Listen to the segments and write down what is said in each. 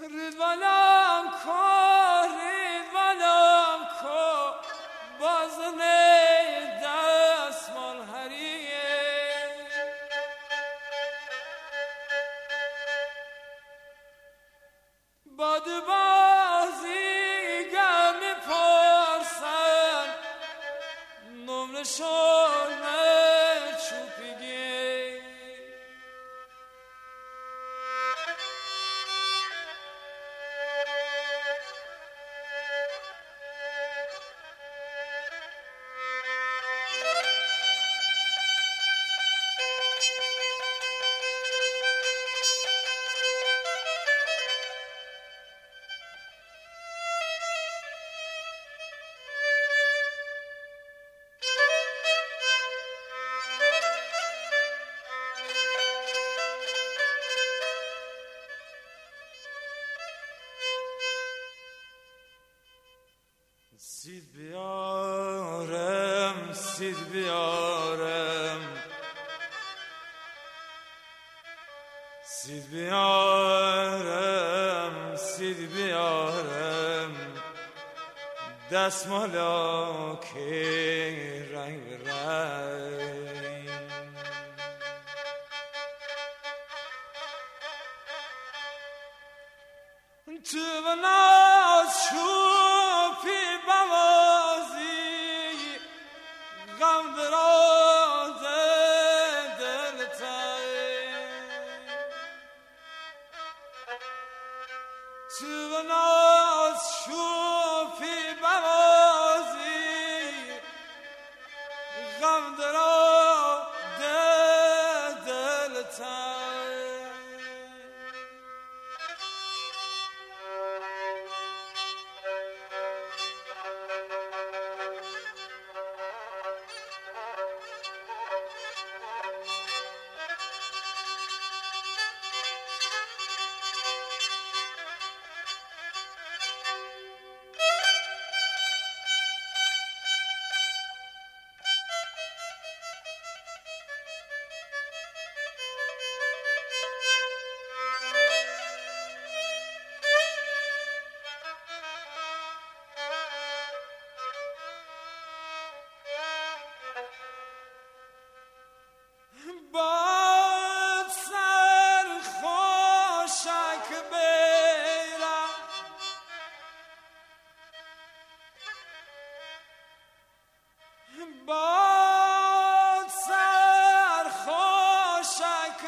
Rıdvan دستمالا که رنگ رنگ. تو و ناز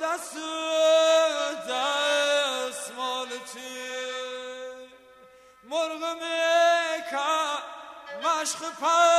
دست مرغ میکن مشخ پر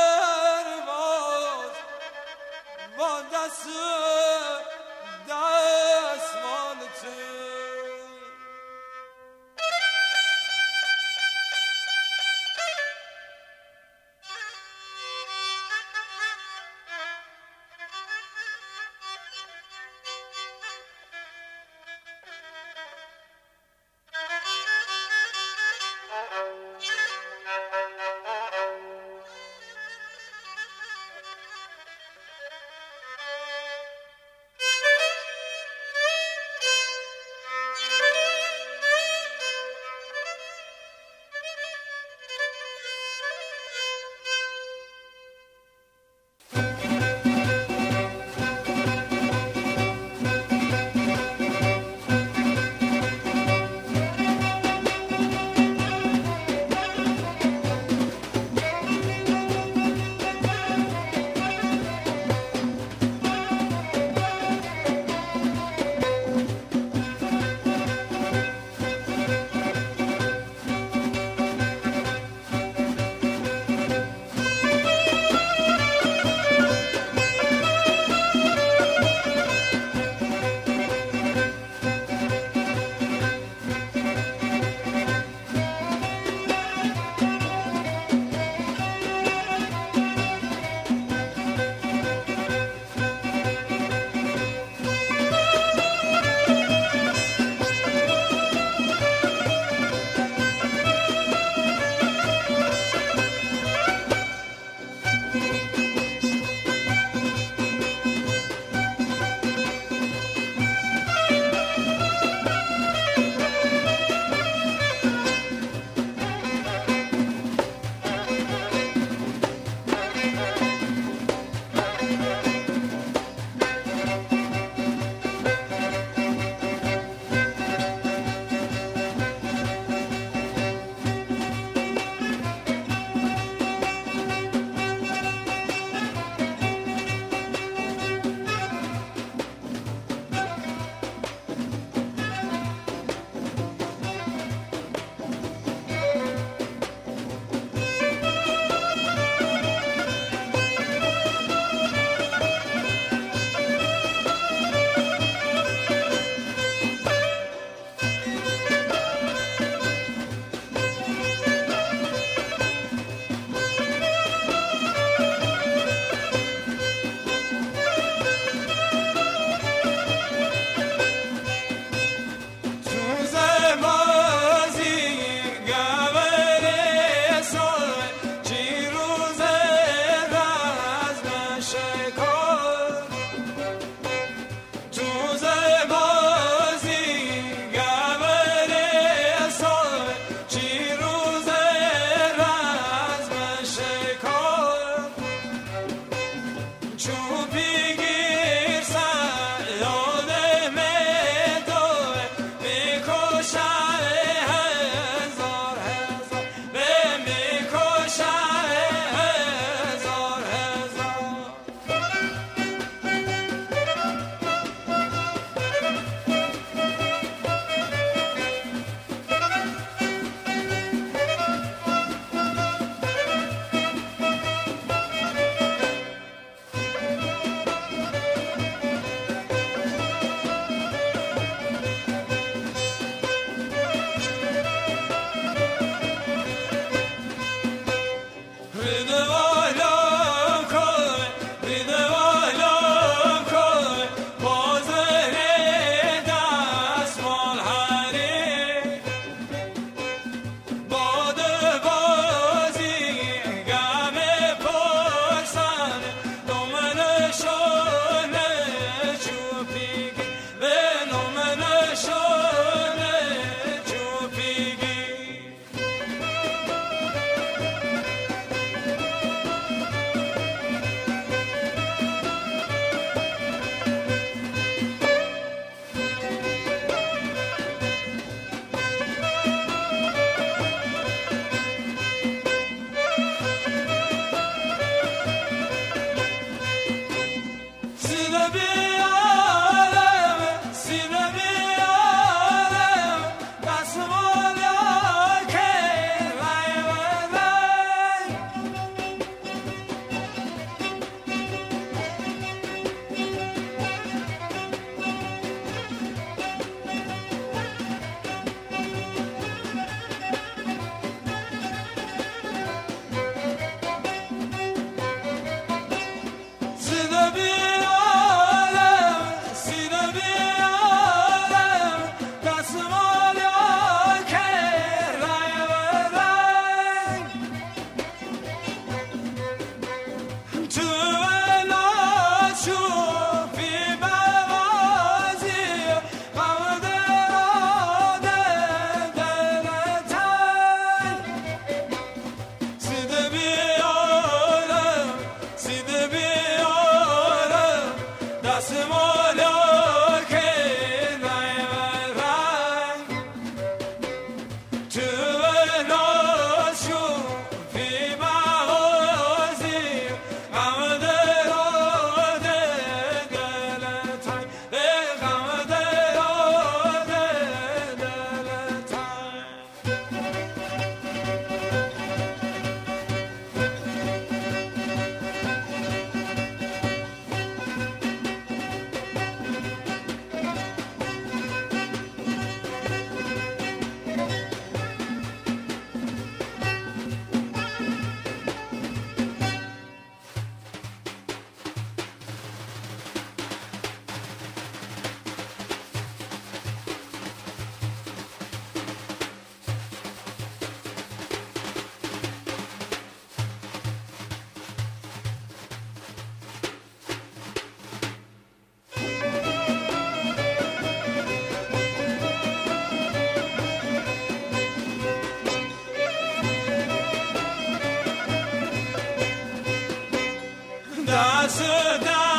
da se da